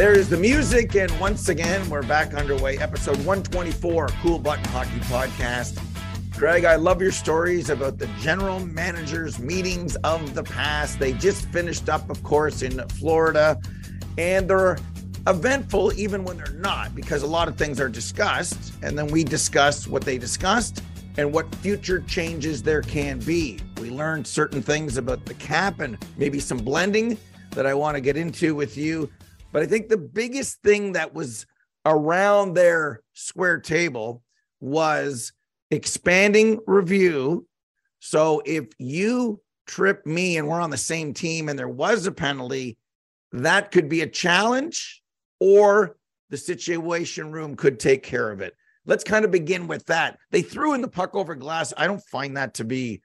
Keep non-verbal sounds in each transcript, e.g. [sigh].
There is the music, and once again, we're back underway. Episode 124, Cool Button Hockey Podcast. Greg, I love your stories about the general managers' meetings of the past. They just finished up, of course, in Florida, and they're eventful even when they're not, because a lot of things are discussed, and then we discuss what they discussed and what future changes there can be. We learned certain things about the cap and maybe some blending that I want to get into with you. But I think the biggest thing that was around their square table was expanding review. So if you trip me and we're on the same team and there was a penalty, that could be a challenge or the situation room could take care of it. Let's kind of begin with that. They threw in the puck over glass. I don't find that to be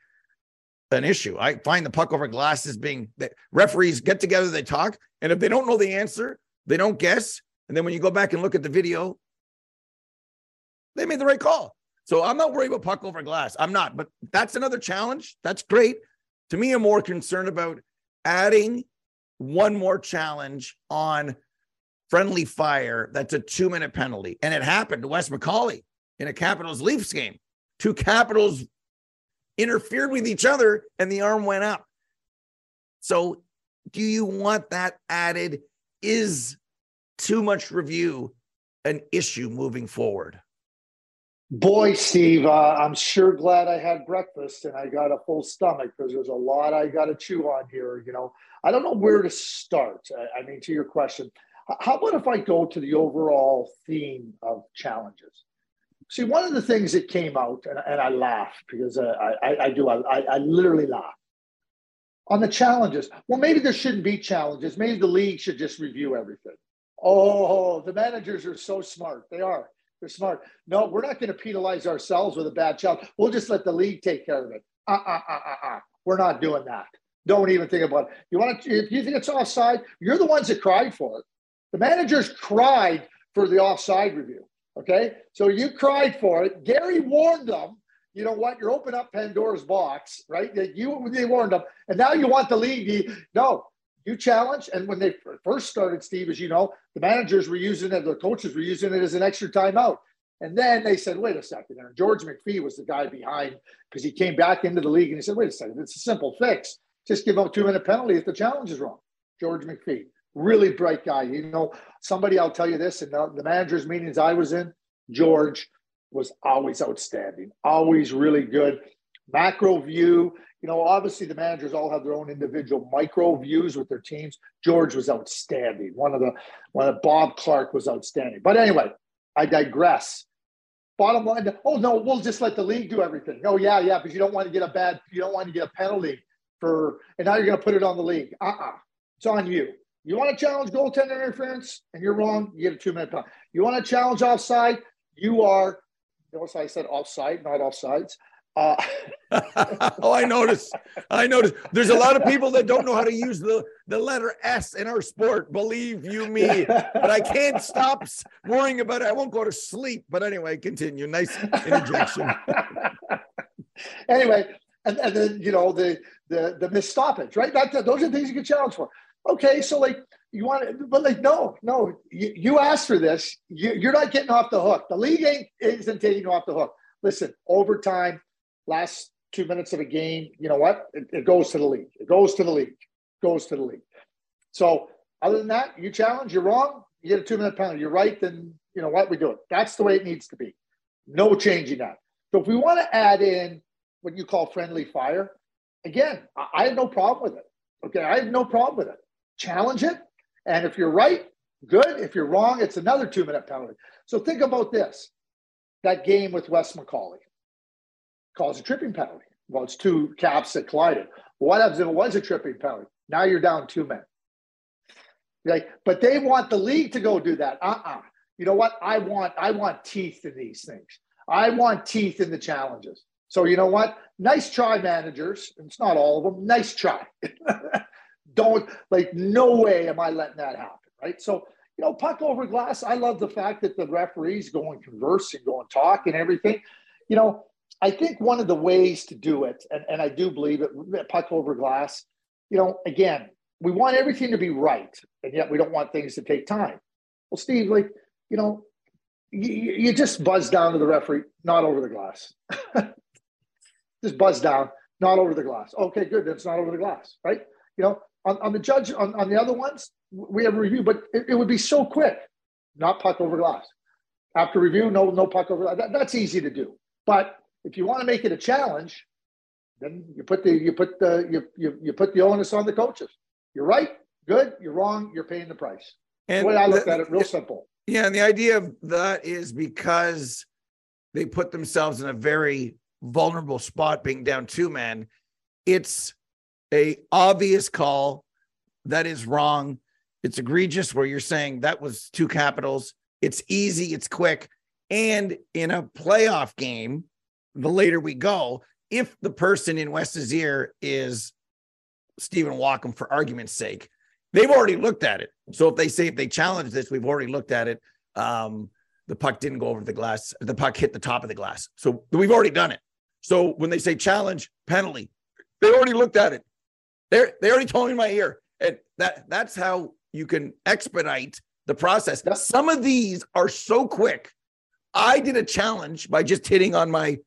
an issue. I find the puck over glass as being that referees get together, they talk, and if they don't know the answer, they don't guess. And then when you go back and look at the video, they made the right call. So I'm not worried about puck over glass. I'm not, but that's another challenge. That's great. To me, I'm more concerned about adding one more challenge on friendly fire. That's a two minute penalty. And it happened to Wes McCauley in a Capitals Leafs game. Two Capitals interfered with each other and the arm went up. So, do you want that added? Is too much review an issue moving forward? Boy, Steve, uh, I'm sure glad I had breakfast and I got a full stomach because there's a lot I got to chew on here. You know, I don't know where to start. I, I mean, to your question, how about if I go to the overall theme of challenges? See, one of the things that came out, and, and I laugh because uh, I, I, do, I, I literally laugh on the challenges. Well, maybe there shouldn't be challenges. Maybe the league should just review everything. Oh, the managers are so smart. They are. They're smart. No, we're not going to penalize ourselves with a bad challenge. We'll just let the league take care of it. Uh, uh, uh, uh, uh. We're not doing that. Don't even think about it. You want to, if you think it's offside, you're the ones that cried for it. The managers cried for the offside review. Okay. So you cried for it. Gary warned them, you know what? You're opening up Pandora's box, right? That you they warned them. And now you want the league. You, no, you challenge. And when they first started, Steve, as you know, the managers were using it, the coaches were using it as an extra timeout. And then they said, wait a second. And George McPhee was the guy behind because he came back into the league and he said, wait a second, it's a simple fix. Just give them a two minute penalty if the challenge is wrong. George McPhee really bright guy. You know, somebody, I'll tell you this, in the, the managers' meetings I was in, George was always outstanding, always really good. Macro view, you know, obviously the managers all have their own individual micro views with their teams. George was outstanding. One of the one of Bob Clarke was outstanding. But anyway, I digress. Bottom line, oh no, we'll just let the league do everything. Oh yeah, yeah, because you don't want to get a bad, you don't want to get a penalty for, and now you're going to put it on the league. Uh-uh, it's on you. You want to challenge goaltender interference and you're wrong, you get a two minute penalty. You want to challenge offside, you are, notice I said offside, not offsides. Uh, [laughs] oh, I noticed. I noticed. There's a lot of people that don't know how to use the, the letter S in our sport. Believe you me. But I can't stop worrying about it. I won't go to sleep. But anyway, continue. Nice interjection. [laughs] anyway, and, and then you know the the the missed stoppage, right? That, those are things you can challenge for okay, so like you want to, but like, no, no, you, you asked for this. You, are not getting off the hook. The league ain't isn't taking you off the hook. Listen, overtime, last two minutes of a game, you know what? It, it goes to the league. It goes to the league. Goes to the league. So other than that, you challenge, you're wrong. you get a two minute penalty. You're right, then you know what we do it. That's the way it needs to be. No changing that. So if we want to add in what you call friendly fire, again, I have no problem with it. Okay, I have no problem with it. Challenge it, and if you're right, good. If you're wrong, it's another two minute penalty. So think about this: that game with Wes McCauley calls a tripping penalty. Well, it's two caps that collided. What happens if it was a tripping penalty? Now you're down two men. Like, but they want the league to go do that. Uh-uh. You know what? I want I want teeth in these things. I want teeth in the challenges. So you know what? Nice try, managers. It's not all of them. Nice try. [laughs] Don't like no way am I letting that happen. Right. So you know, puck over glass. I love the fact that the referees go and converse and go and talk and everything. You know, I think one of the ways to do it, and, and I do believe it, puck over glass, you know, again, we want everything to be right, and yet we don't want things to take time. Well, Steve, like, you know, you, you just buzz down to the referee, not over the glass. [laughs] just buzz down, not over the glass. Okay, good. That's not over the glass, right? You know, on, on the judge, on, on the other ones, we have a review, but it, it would be so quick, not puck over glass. After review, no, no puck over. That, that's easy to do. But if you want to make it a challenge, then you put the you put the you you, you put the onus on the coaches. You're right, good. You're wrong. You're paying the price. And the way I look at it, real simple. Yeah, and the idea of that is because they put themselves in a very vulnerable spot, being down two men. It's a obvious call that is wrong. It's egregious where you're saying that was two capitals. It's easy, it's quick. And in a playoff game, the later we go, if the person in West's ear is Stephen Walkom for argument's sake, they've already looked at it. So if they say if they challenge this, we've already looked at it. Um, the puck didn't go over the glass. The puck hit the top of the glass. So we've already done it. So when they say challenge penalty, they already looked at it. They they already told me in my ear, and that that's how you can expedite the process. Now, Some of these are so quick. I did a challenge by just hitting on my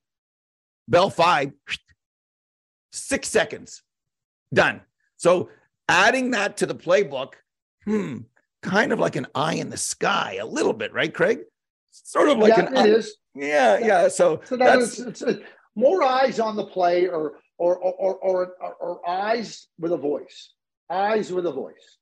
bell five, six seconds, done. So adding that to the playbook, hmm, kind of like an eye in the sky, a little bit, right, Craig? Sort of like yeah, an it is. Yeah, yeah. So, so that that's is, it's a, more eyes on the play, or or or, or or or eyes with a voice, eyes with a voice.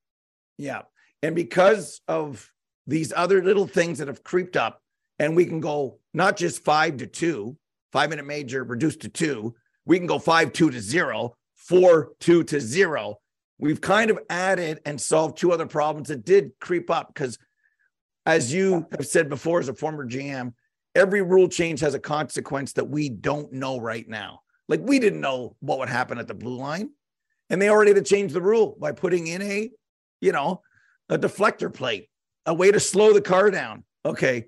Yeah, and because of these other little things that have creeped up, and we can go not just five to two, five minute major reduced to two. We can go five, two to zero, four, two to zero. We've kind of added and solved two other problems that did creep up because, as you have said before, as a former GM, every rule change has a consequence that we don't know right now. Like we didn't know what would happen at the blue line, and they already had to change the rule by putting in a, you know, a deflector plate, a way to slow the car down. Okay,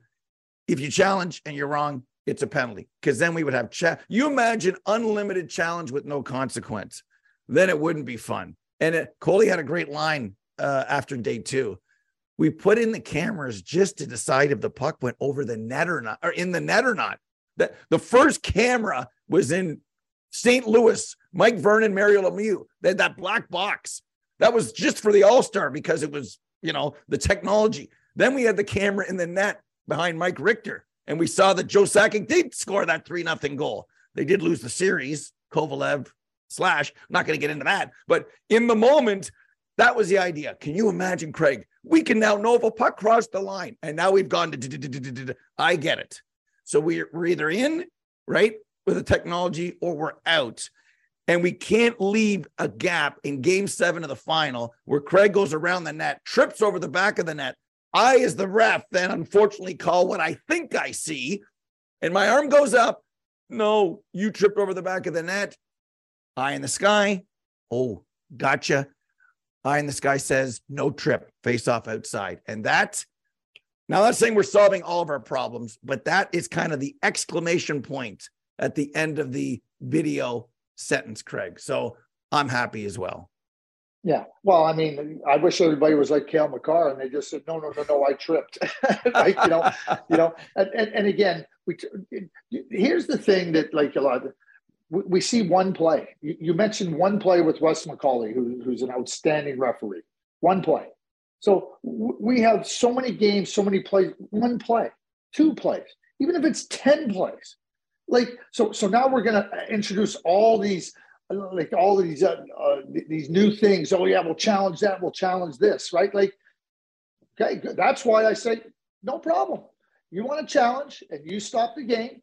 if you challenge and you're wrong, it's a penalty. Because then we would have cha- you imagine unlimited challenge with no consequence. Then it wouldn't be fun. And it, Coley had a great line uh, after day two. We put in the cameras just to decide if the puck went over the net or not or in the net or not. That the first camera was in St. Louis Mike Vernon Mario Lemieux. They had that black box that was just for the all-star because it was you know the technology then we had the camera in the net behind Mike Richter and we saw that Joe Sakic did score that 3 nothing goal. They did lose the series, Kovalev slash. I'm not going to get into that. But in the moment, that was the idea. Can you imagine, Craig? We can now know if a puck crossed the line. And now we've gone to, I get it. So we're either in, right, with the technology or we're out. And we can't leave a gap in game seven of the final where Craig goes around the net, trips over the back of the net, I, as the ref, then unfortunately call what I think I see, and my arm goes up. No, you tripped over the back of the net. Eye in the sky. Oh, gotcha. Eye in the sky says no trip, face off outside. And that, now I'm not saying we're solving all of our problems, but that is kind of the exclamation point at the end of the video sentence, Craig. So I'm happy as well. Yeah. Well, I mean, I wish everybody was like Cale Makar and they just said, no, no, no, no, I tripped. [laughs] like, you know, you know, and, and, and, again, we, here's the thing that like a lot of, we, see one play. You, you, mentioned one play with Wes McCauley, who, who's an outstanding referee. One play. So we have so many games, so many plays, one play, two plays, even if it's 10 plays. Like, so, so now we're going to introduce all these, like all these, uh, uh, these new things. Oh yeah, we'll challenge that. We'll challenge this, right? Like, okay, good. That's why I say, no problem. You want to challenge and you stop the game.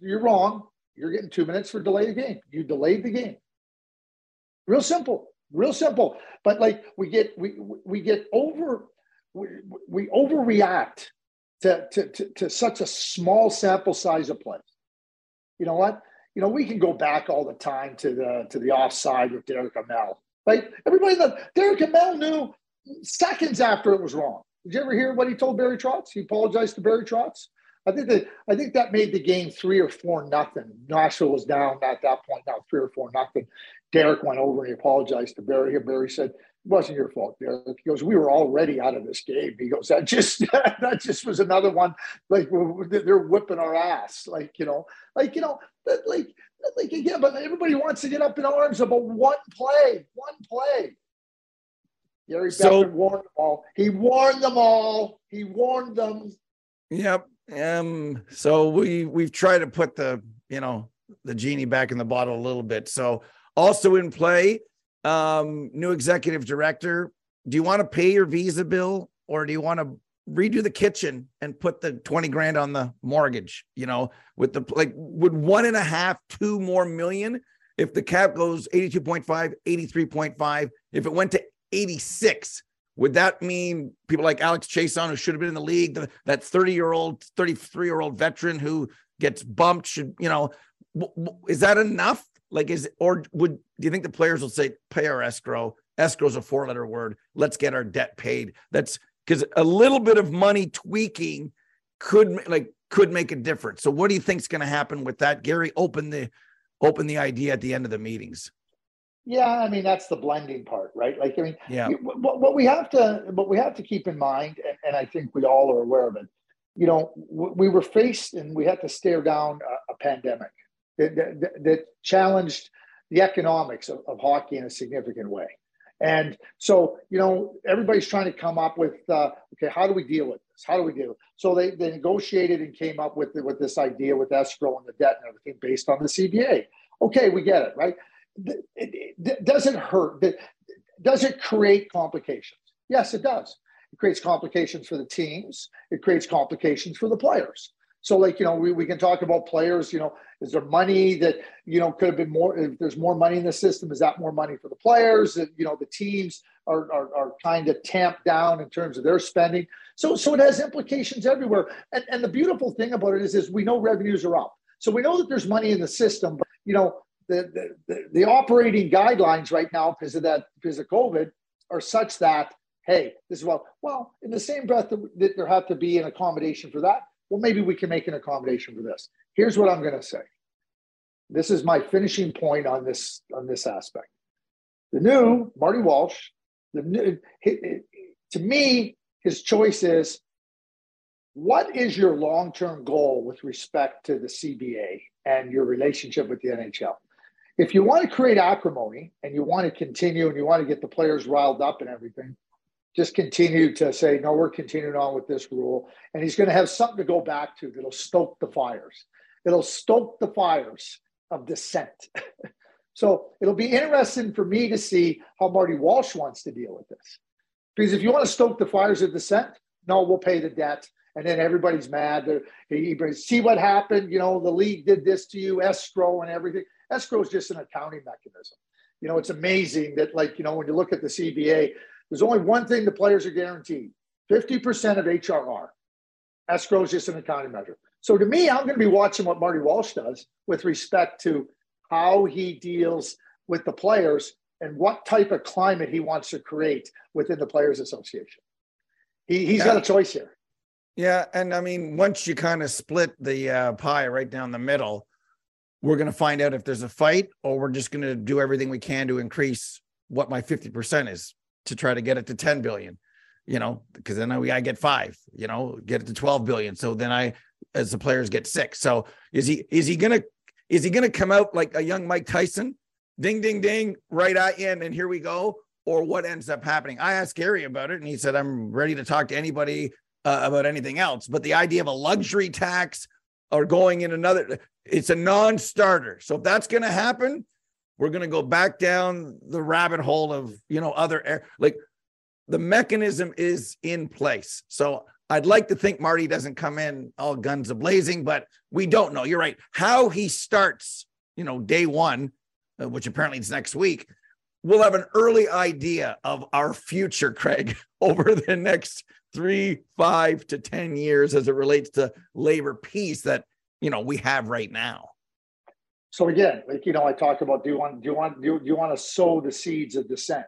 You're wrong. You're getting two minutes for delay the game. You delayed the game. Real simple real simple but like we get we we get over we, we overreact to, to, to, to such a small sample size of plays you know what? You know we can go back all the time to the to the offside with Derek Amell. Right everybody that Derek Amell knew seconds after it was wrong. Did you ever hear what he told Barry Trotz? He apologized to Barry Trotz. I think that I think that made the game three or four nothing. Nashville was down at that point now three or four nothing, Derek went over and he apologized to Barry. Barry said, wasn't your fault, Derek. He goes, we were already out of this game. He goes, that just [laughs] that just was another one. Like they're whipping our ass. Like you know, like you know, like like again. But everybody wants to get up in arms about one play, one play. Gary so, warned them all. He warned them all. He warned them. Yep. Um. So we we've tried to put the you know the genie back in the bottle a little bit. So also in play, um, new executive director. Do you want to pay your visa bill or do you want to redo the kitchen and put the 20 grand on the mortgage? You know, with the like, would one and a half, two more million if the cap goes 82.5, 83.5, if it went to 86? Would that mean people like Alex Chiasson, who should have been in the league, that 30 year old, 33 year old veteran who gets bumped, should, you know, is that enough? Like, is or would do you think the players will say pay our escrow? Escrow is a four letter word. Let's get our debt paid. That's because a little bit of money tweaking could like could make a difference. So, what do you think is going to happen with that? Gary, open the open the idea at the end of the meetings. Yeah, I mean that's the blending part, right? Like, I mean, yeah. What, what we have to what we have to keep in mind, and, and I think we all are aware of it. You know, we were faced and we had to stare down a, a pandemic that, that, that challenged the economics of, of, hockey in a significant way. And so, you know, everybody's trying to come up with, uh, okay, how do we deal with this? How do we deal? So they, they negotiated and came up with, with this idea with escrow and the debt and everything based on the CBA. Okay, we get it, right? It, it, it doesn't hurt. Does it create complications? Yes, it does. It creates complications for the teams. It creates complications for the players. So, like, you know, we, we can talk about players, you know, is there money that, you know, could have been more, if there's more money in the system, is that more money for the players? That, you know, the teams are, are, are kind of tamped down in terms of their spending. So, so it has implications everywhere. And, and the beautiful thing about it is, is we know revenues are up. So we know that there's money in the system, but, you know, the, the, the, operating guidelines right now because of that, because of COVID are such that, hey, this is well, well, in the same breath that there have to be an accommodation for that, well, maybe we can make an accommodation for this. Here's what I'm going to say. This is my finishing point on this on this aspect. The new Marty Walsh, the new, to me, his choice is what is your long-term goal with respect to the CBA and your relationship with the NHL? If you want to create acrimony and you want to continue and you want to get the players riled up and everything, just continue to say, no, we're continuing on with this rule. And he's going to have something to go back to that'll stoke the fires. It'll stoke the fires of dissent. [laughs] so it'll be interesting for me to see how Marty Walsh wants to deal with this. Because if you want to stoke the fires of dissent, no, we'll pay the debt. And then everybody's mad. He brings, see what happened. You know, the league did this to you, escrow and everything. Escrow is just an accounting mechanism. You know, it's amazing that, like, you know, when you look at the CBA, there's only one thing the players are guaranteed 50% of HRR. Escrow is just an accounting measure. So to me, I'm going to be watching what Marty Walsh does with respect to how he deals with the players and what type of climate he wants to create within the Players Association. He, he's yeah. got a choice here. Yeah. And I mean, once you kind of split the uh, pie right down the middle, we're going to find out if there's a fight or we're just going to do everything we can to increase what my 50% is to try to get it to 10 billion you know because then I, I get five you know get it to 12 billion so then i as the players get six so is he is he gonna is he gonna come out like a young mike tyson ding ding ding right at you and, here we go or what ends up happening. I asked Gary about it, and he said, I'm ready to talk to anybody uh, about anything else. But the idea of a luxury tax or going in another, it's a non starter. So if that's to happen, we're going to go back down the rabbit hole of, you know, other air. Like the mechanism is in place. So I'd like to think Marty doesn't come in all guns a blazing, but we don't know. You're right. How he starts, you know, day one, uh, which apparently is next week, we'll have an early idea of our future, Craig, [laughs] over the next three, five to 10 years as it relates to labor peace that, you know, we have right now. So again, like, you know, I talked about, do you want, do you want, do you, do you want to sow the seeds of dissent?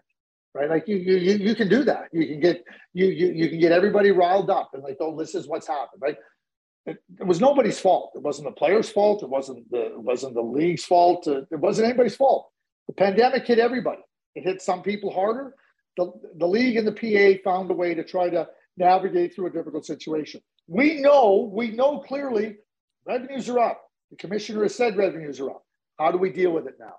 Right. Like you, you, you can do that. You can get, you, you, you can get everybody riled up and like, oh, this is what's happened. Right. It, it, was nobody's fault. It wasn't the players' fault. It wasn't the it wasn't the league's fault. It wasn't anybody's fault. The pandemic hit everybody. It hit some people harder. The, the league and the PA found a way to try to navigate through a difficult situation. We know, we know clearly revenues are up. The commissioner has said revenues are up. How do we deal with it now?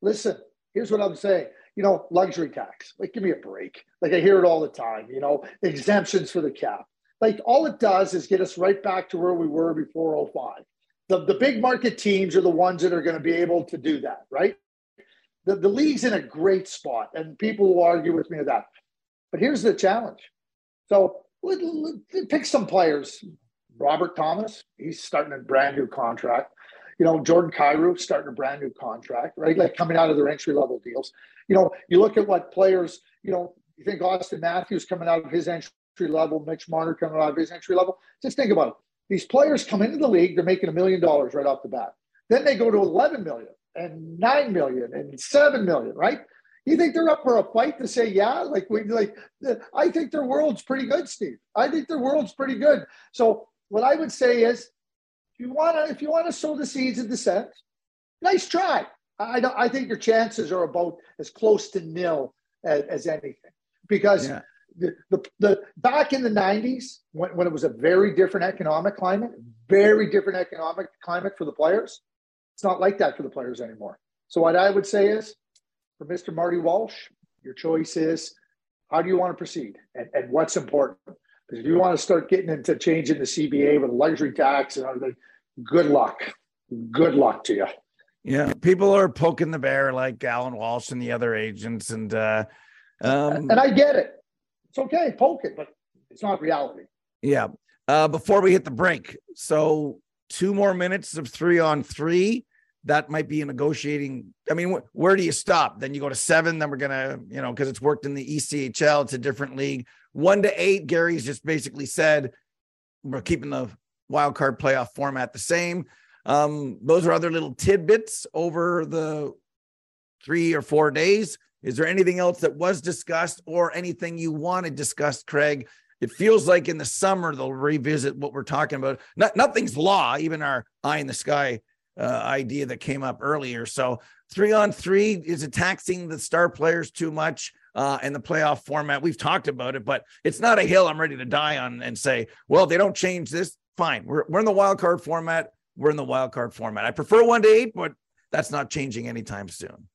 Listen, here's what I'm saying. You know, luxury tax. Like, give me a break. Like, I hear it all the time. You know, exemptions for the cap. Like, all it does is get us right back to where we were before 05. The, the big market teams are the ones that are going to be able to do that, right? The, the league's in a great spot, and people will argue with me of that. But here's the challenge so pick some players. Robert Thomas, he's starting a brand new contract. You know, Jordan Kyrou starting a brand new contract, right? Like coming out of their entry level deals. You know, you look at what players, you know, you think Auston Matthews coming out of his entry level, Mitch Marner coming out of his entry level. Just think about it. These players come into the league, they're making a million dollars right off the bat. Then they go to 11 million and 9 million and 7 million, right? You think they're up for a fight to say yeah? Like we like I think their world's pretty good, Steve. I think their world's pretty good. So what I would say is, if you want to if you want to sow the seeds of dissent, nice try. I don't, I think your chances are about as close to nil as, as anything because yeah. the, the, the back in the 90s when, when it was a very different economic climate, very different economic climate for the players. It's not like that for the players anymore. So what I would say is for Mr. Marty Walsh, your choice is how do you want to proceed and, and what's important? Because if you want to start getting into changing the CBA with luxury tax and everything, good luck. Good luck to you. Yeah, people are poking the bear like Allan Walsh and the other agents, and uh, um, and I get it. It's okay, poke it, but it's not reality. Yeah. Uh, before we hit the break, so two more minutes of three on three that might be a negotiating. I mean, wh- where do you stop? Then you go to seven. Then we're gonna, you know, because it's worked in the ECHL. It's a different league. One to eight. Gary's just basically said we're keeping the wild card playoff format the same. Um, those are other little tidbits over the three or four days. Is there anything else that was discussed or anything you want to discuss, Craig? It feels like in the summer they'll revisit what we're talking about. Not, nothing's law, even our eye in the sky uh, idea that came up earlier. So three on three is taxing the star players too much? Uh, and the playoff format, we've talked about it, but it's not a hill I'm ready to die on and say, well, if they don't change this, fine. We're, we're in the wild card format. We're in the wild card format. I prefer one to eight, but that's not changing anytime soon.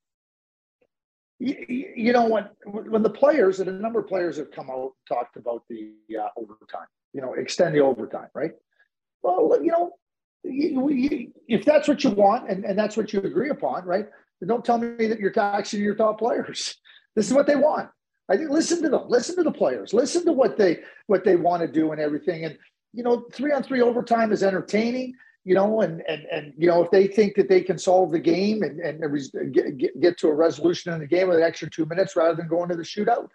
You, you know when when the players and a number of players have come out talked about the uh, overtime, you know, extend the overtime, right? Well, you know, if that's what you want and, and that's what you agree upon, right? Then don't tell me that you're taxing your top players. [laughs] This is what they want. I think listen to them, listen to the players, listen to what they what they want to do and everything. And you know, three on three overtime is entertaining. You know, and and and you know, if they think that they can solve the game and and get, get to a resolution in the game with an extra two minutes rather than going to the shootout,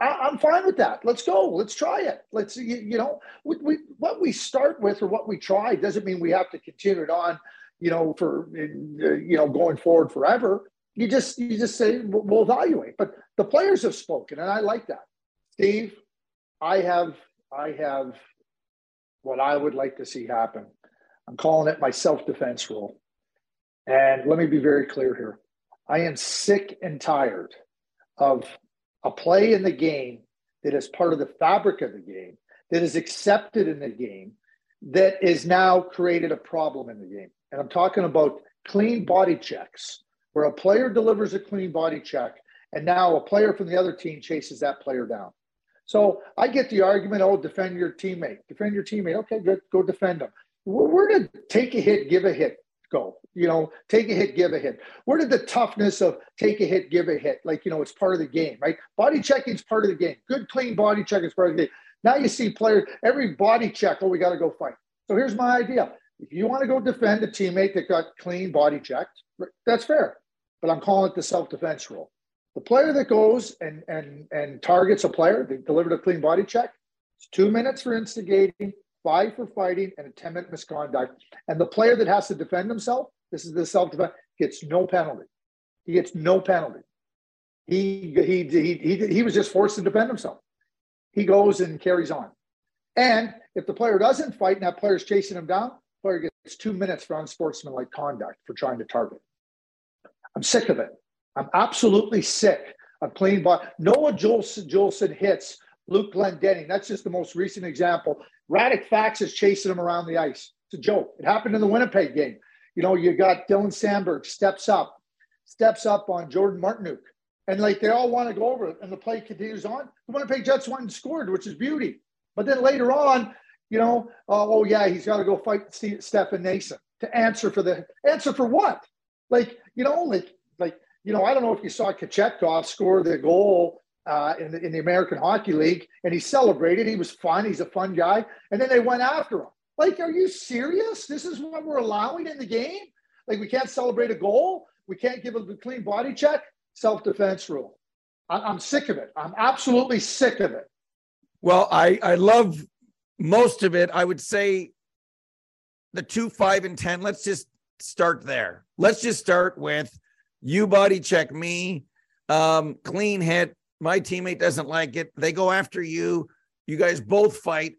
I, am fine with that. Let's go. Let's try it. Let's you, you know we, we, what we start with or what we try doesn't mean we have to continue it on. You know, for uh, you know going forward forever. You just you just say we'll evaluate. But the players have spoken, and I like that. Steve, I have I have what I would like to see happen. I'm calling it my self defense rule. And let me be very clear here. I am sick and tired of a play in the game that is part of the fabric of the game, that is accepted in the game, that is now created a problem in the game. And I'm talking about clean body checks, where a player delivers a clean body check And now a player from the other team chases that player down. So I get the argument, oh, defend your teammate, defend your teammate. Okay, good, go defend them. We're gonna take a hit, give a hit go? You know, take a hit, give a hit. Where did the toughness of take a hit, give a hit? Like, you know, it's part of the game, right? Body checking is part of the game. Good, clean body check is part of the game. Now you see players, every body check, oh, we got to go fight. So here's my idea. If you want to go defend a teammate that got clean body checked, that's fair. But I'm calling it the self-defense rule. The player that goes and and and targets a player, they delivered a clean body check. It's two minutes for instigating, five for fighting, and a 10 minute misconduct. And the player that has to defend himself, this is the self defense, gets no penalty. He gets no penalty. He, he, he, he, he was just forced to defend himself. He goes and carries on. And if the player doesn't fight and that player's chasing him down, player gets two minutes for unsportsmanlike conduct for trying to target. I'm sick of it. I'm absolutely sick of clean ball. Noah Juulsen, Juulsen hits Luke Glendening. That's just the most recent example. Radek Faksa is chasing him around the ice. It's a joke. It happened in the Winnipeg game. You know, you got Dylan Samberg steps up, steps up on Jordan Martinook. And like they all want to go over it, and the play continues on. The Winnipeg Jets won and scored, which is beauty. But then later on, you know, uh, oh yeah, he's got to go fight Stefan Noesen to answer for the answer for what? Like you know, like like you know, I don't know if you saw Kochetkov score the goal uh, in, the, in the American Hockey League, and he celebrated. He was fun. He's a fun guy. And then they went after him. Like, are you serious? This is what we're allowing in the game? Like, we can't celebrate a goal. We can't give a clean body check. Self defense rule. I, I'm sick of it. I'm absolutely sick of it. Well, I I love most of it. I would say the two, five, and ten. Let's just start there. Let's just start with you body check me, um, clean hit. My teammate doesn't like it. They go after you. You guys both fight.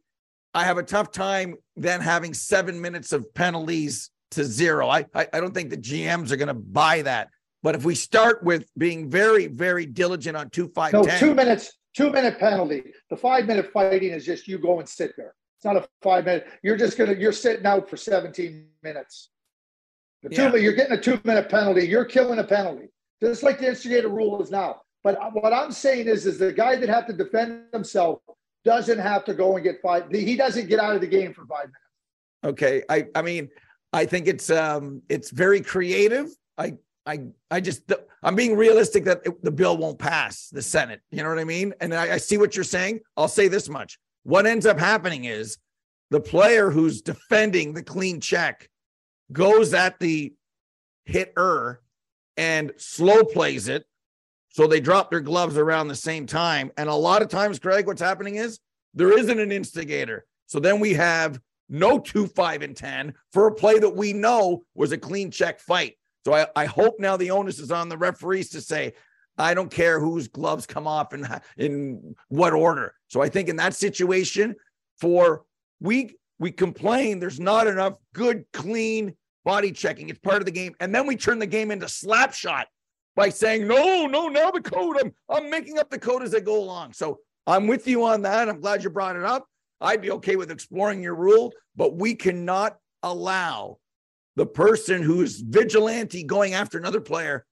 I have a tough time then having seven minutes of penalties to zero. I, I, I don't think the GMs are going to buy that. But if we start with being very, very diligent on two, five, no, 10, two minutes, two minute penalty. The five minute fighting is just you go and sit there. It's not a five minute. You're just gonna you're sitting out for 17 minutes. The two, yeah. you're getting a two minute penalty. You're killing a penalty, just like the instigator rule is now. But what I'm saying is, is the guy that have to defend himself doesn't have to go and get five. He doesn't get out of the game for five minutes. Okay, I I mean, I think it's um it's very creative. I I I just I'm being realistic that it, the bill won't pass the Senate. You know what I mean? And I, I see what you're saying. I'll say this much: what ends up happening is the player who's defending the clean check goes at the hitter and slow plays it so they drop their gloves around the same time. And a lot of times, Craig, what's happening is there isn't an instigator. So then we have no two, five, and 10 for a play that we know was a clean check fight. So I, I hope now the onus is on the referees to say, I don't care whose gloves come off and in what order. So I think in that situation, for we we complain there's not enough good, clean body checking. It's part of the game. And then we turn the game into slap shot by saying, no, no, now the code. I'm, I'm making up the code as I go along. So I'm with you on that. I'm glad you brought it up. I'd be okay with exploring your rule, but we cannot allow the person who's vigilante going after another player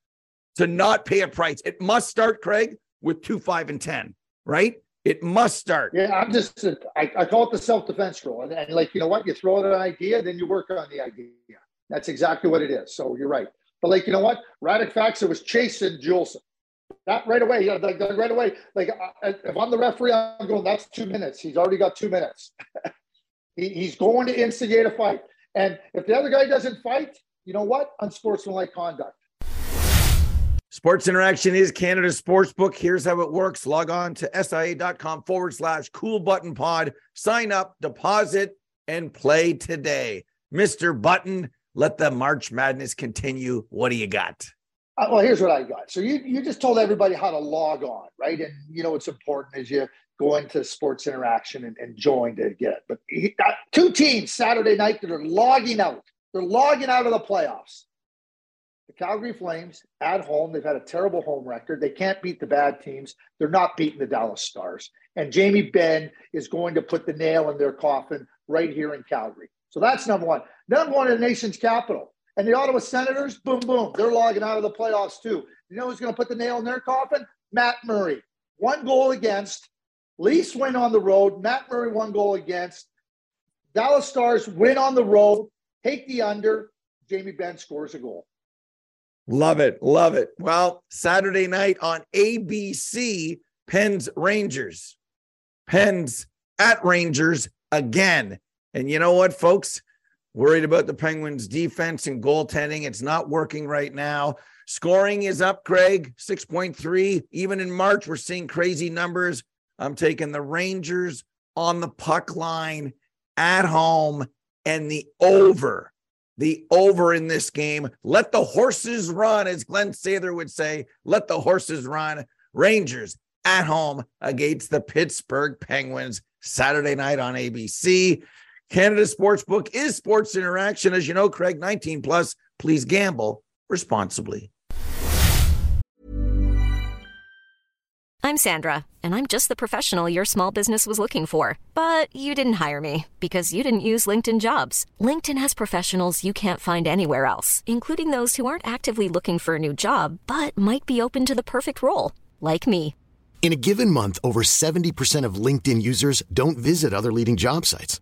to not pay a price. It must start, Craig, with two, five, and 10, right? It must start. Yeah, I'm just, I, I call it the self defense rule. And, and, like, you know what? You throw out an idea, then you work on the idea. That's exactly what it is. So you're right. But like, you know what? Radek Faksa was chasing Juulsen. Not right away. Yeah, like, right away. Like, uh, if I'm the referee, I'm going, that's two minutes. He's already got two minutes. [laughs] he, he's going to instigate a fight. And if the other guy doesn't fight, you know what? Unsportsmanlike conduct. Sports Interaction is Canada's sports book. Here's how it works. Log on to sia.com forward slash cool button pod. Sign up, deposit, and play today. Mr. Button, let the March Madness continue. What do you got? Uh, well, here's what I got. So you you just told everybody how to log on, right? And you know what's important is you go into Sports Interaction and, and join to get it. But he got two teams Saturday night that are logging out. They're logging out of the playoffs. The Calgary Flames at home, they've had a terrible home record. They can't beat the bad teams. They're not beating the Dallas Stars. And Jamie Benn is going to put the nail in their coffin right here in Calgary. So that's number one. Number one in the nation's capital. And the Ottawa Senators, boom, boom, they're logging out of the playoffs too. You know who's going to put the nail in their coffin? Matt Murray. One goal against. Leafs win on the road. Matt Murray, one goal against. Dallas Stars win on the road. Take the under. Jamie Benn scores a goal. Love it. Love it. Well, Saturday night on ABC, Pens Rangers. Pens at Rangers again. And you know what, folks? Worried about the Penguins' defense and goaltending. It's not working right now. Scoring is up, Craig, 6.3. Even in March, we're seeing crazy numbers. I'm taking the Rangers on the puck line at home and the over. The over in this game. Let the horses run, as Glen Sather would say. Let the horses run. Rangers at home against the Pittsburgh Penguins Saturday night on ABC. Canada Sportsbook is sports interaction. As you know, Craig, 19 plus. Please gamble responsibly. I'm Sandra, and I'm just the professional your small business was looking for. But you didn't hire me because you didn't use LinkedIn jobs. LinkedIn has professionals you can't find anywhere else, including those who aren't actively looking for a new job but might be open to the perfect role, like me. In a given month, over 70% of LinkedIn users don't visit other leading job sites.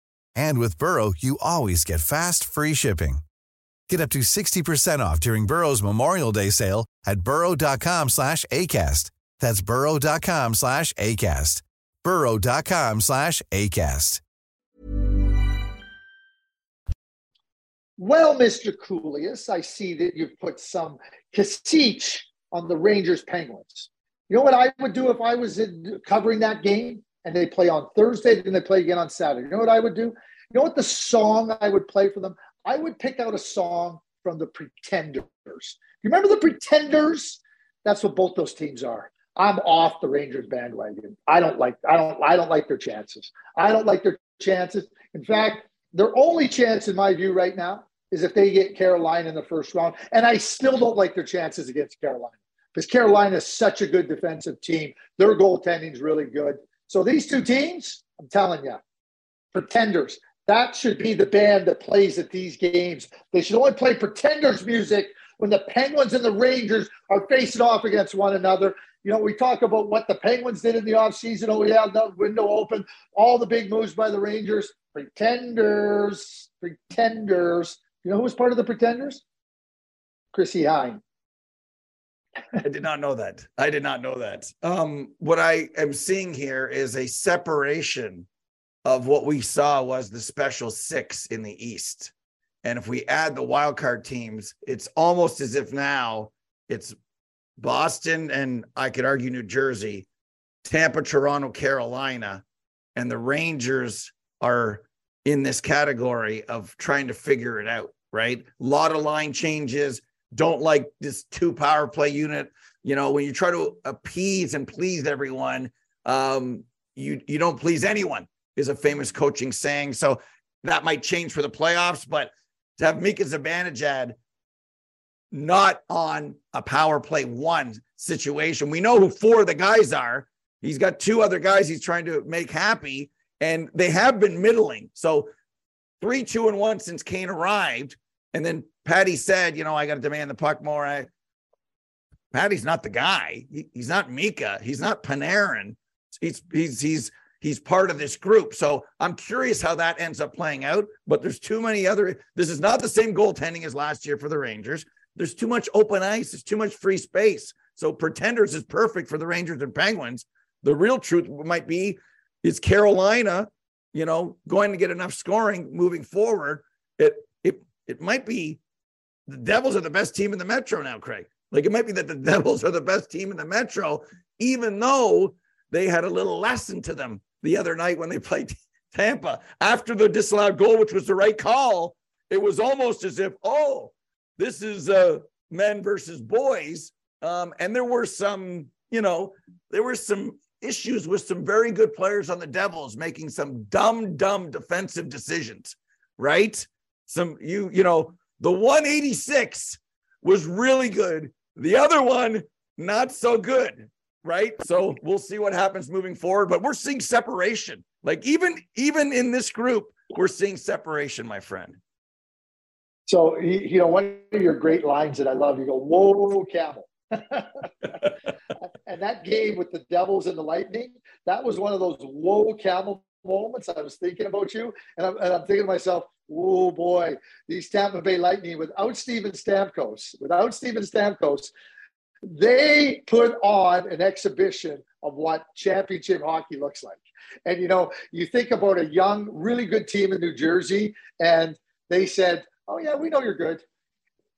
And with Burrow, you always get fast, free shipping. Get up to 60% off during Burrow's Memorial Day sale at burrow.com slash ACAST. That's burrow.com slash ACAST. burrow.com slash ACAST. Well, Mr. Kouleas, I see that you've put some Kasich on the Rangers Penguins. You know what I would do if I was in, covering that game? And they play on Thursday, then they play again on Saturday. You know what I would do? You know what the song I would play for them? I would pick out a song from the Pretenders. You remember the Pretenders? That's what both those teams are. I'm off the Rangers bandwagon. I don't like I don't I don't like their chances. I don't like their chances. In fact, their only chance in my view right now is if they get Carolina in the first round. And I still don't like their chances against Carolina because Carolina is such a good defensive team. Their goaltending is really good. So these two teams, I'm telling you, pretenders. That should be the band that plays at these games. They should only play pretenders music when the Penguins and the Rangers are facing off against one another. You know, we talk about what the Penguins did in the offseason. Oh, yeah, the window open, all the big moves by the Rangers. Pretenders, pretenders. You know who was part of the pretenders? Chrissie Hynde. I did not know that. I did not know that. Um, what I am seeing here is a separation of what we saw was the special six in the East. And if we add the wild card teams, it's almost as if now it's Boston and I could argue New Jersey, Tampa, Toronto, Carolina, and the Rangers are in this category of trying to figure it out, right? A lot of line changes, don't like this two power play unit. You know, when you try to appease and please everyone, um, you you don't please anyone is a famous coaching saying. So that might change for the playoffs, but to have Mika Zibanejad not on a power play one situation, we know who four of the guys are. He's got two other guys he's trying to make happy, and they have been middling. So three, two, and one since Kane arrived, and then Patty said, you know, I got to demand the puck more. I, Patty's not the guy. He, he's not Mika. He's not Panarin. He's he's he's he's part of this group. So I'm curious how that ends up playing out. But there's too many other. This is not the same goaltending as last year for the Rangers. There's too much open ice. There's too much free space. So pretenders is perfect for the Rangers and Penguins. The real truth might be is Carolina, you know, going to get enough scoring moving forward. It it it might be the Devils are the best team in the Metro now, Craig. Like it might be that the [laughs] Devils are the best team in the Metro, even though they had a little lesson to them the other night when they [laughs] played Tampa after the disallowed goal, which was the right call. It was almost as if, oh, this is uh, men versus boys. Um, and there were some, you know, there were some issues with some very good players on the Devils making some dumb, dumb defensive decisions, right? Some, you, you know, the 186 was really good. The other one, not so good, right? So we'll see what happens moving forward. But we're seeing separation. Like even even in this group, we're seeing separation, my friend. So you know, one of your great lines that I love, you go, "Whoa, camel." [laughs] and that game with the Devils and the Lightning, that was one of those whoa camel moments. I was thinking about you, and I'm, and I'm thinking to myself, oh boy, these Tampa Bay Lightning without Steven Stamkos, without Steven Stamkos, they put on an exhibition of what championship hockey looks like. And you know, you think about a young, really good team in New Jersey, and they said, "Oh yeah, we know you're good.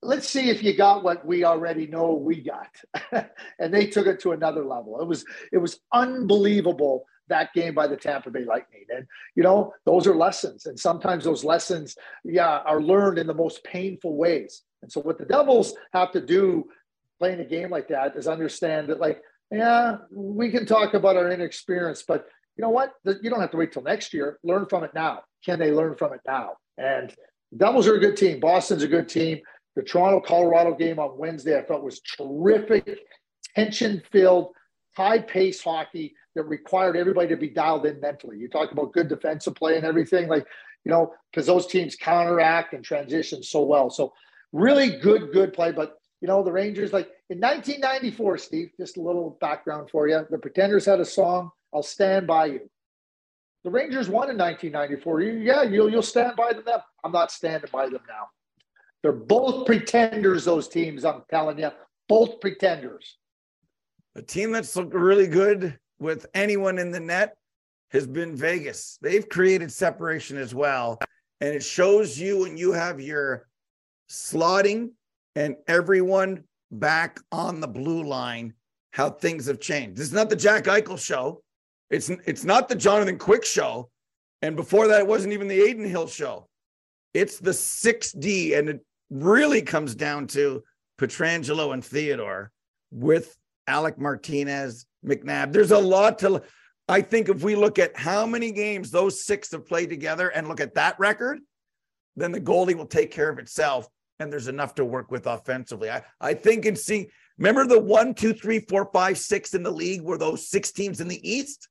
Let's see if you got what we already know we got." [laughs] and they took it to another level. It was it was unbelievable that game by the Tampa Bay Lightning. And you know, those are lessons, and sometimes those lessons, yeah, are learned in the most painful ways. And so, what the Devils have to do playing a game like that is understand that, like, yeah, we can talk about our inexperience, but you know what? You don't have to wait till next year. Learn from it now. Can they learn from it now? And Devils are a good team. Boston's a good team. The Toronto Colorado game on Wednesday, I felt was terrific, tension filled, high pace hockey that required everybody to be dialed in mentally. You talk about good defensive play and everything, like, you know, because those teams counteract and transition so well. So, really good, good play. But, you know, the Rangers, like in 1994, Steve, just a little background for you. The Pretenders had a song I'll stand by you. The Rangers won in 1994. You, yeah, you'll you'll stand by them. I'm not standing by them now. They're both pretenders. Those teams, I'm telling you, both pretenders. A team that's looked really good with anyone in the net has been Vegas. They've created separation as well, and it shows you when you have your slotting and everyone back on the blue line how things have changed. This is not the Jack Eichel show. It's it's not the Jonathan Quick show, and before that, it wasn't even the Adin Hill show. It's the six D, and it really comes down to Pietrangelo and Theodore with Alec Martinez, McNabb. There's a lot to. I think if we look at how many games those six have played together and look at that record, then the goalie will take care of itself. And there's enough to work with offensively. I, I think and see, remember the one, two, three, four, five, six in the league were those six teams in the East?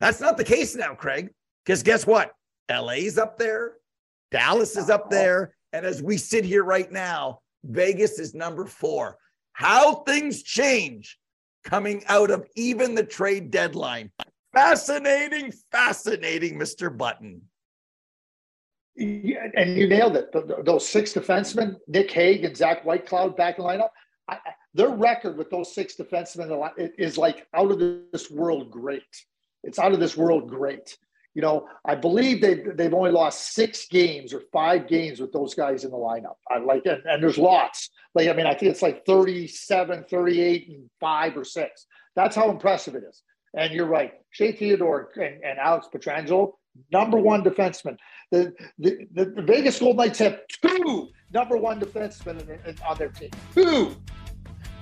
That's not the case now, Craig. Because guess what? LA's up there, Dallas is up there. And as we sit here right now, Vegas is number four. How things change coming out of even the trade deadline. Fascinating, fascinating, Mr. Button. Yeah, and you nailed it. Those six defensemen, Nick Hague and Zach Whitecloud back in lineup, I, their record with those six defensemen is like out of this world great. It's out of this world great. You know, I believe they've, they've only lost six games or five games with those guys in the lineup. I like it. And there's lots. Like, I mean, I think it's like 37, 38, and five or six. That's how impressive it is. And you're right. Shea Theodore and, and Alex Pietrangelo, number one defenseman. The, the, the, the, Vegas Golden Knights have two number one defensemen in, in, on their team. Two.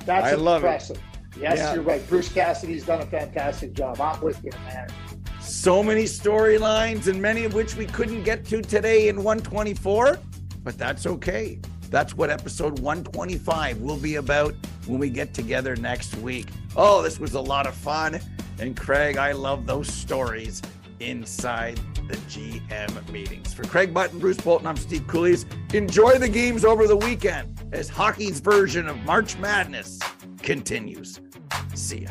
That's I impressive. Yes, yeah. you're right. Bruce Cassidy's done a fantastic job. I'm with you, man. So many storylines, and many of which we couldn't get to today in 124, but that's okay. That's what episode 125 will be about when we get together next week. Oh, this was a lot of fun. And Craig, I love those stories inside the GM meetings. For Craig Button, Bruce Bolton, I'm Steve Kouleas. Enjoy the games over the weekend as hockey's version of March Madness continues. See ya.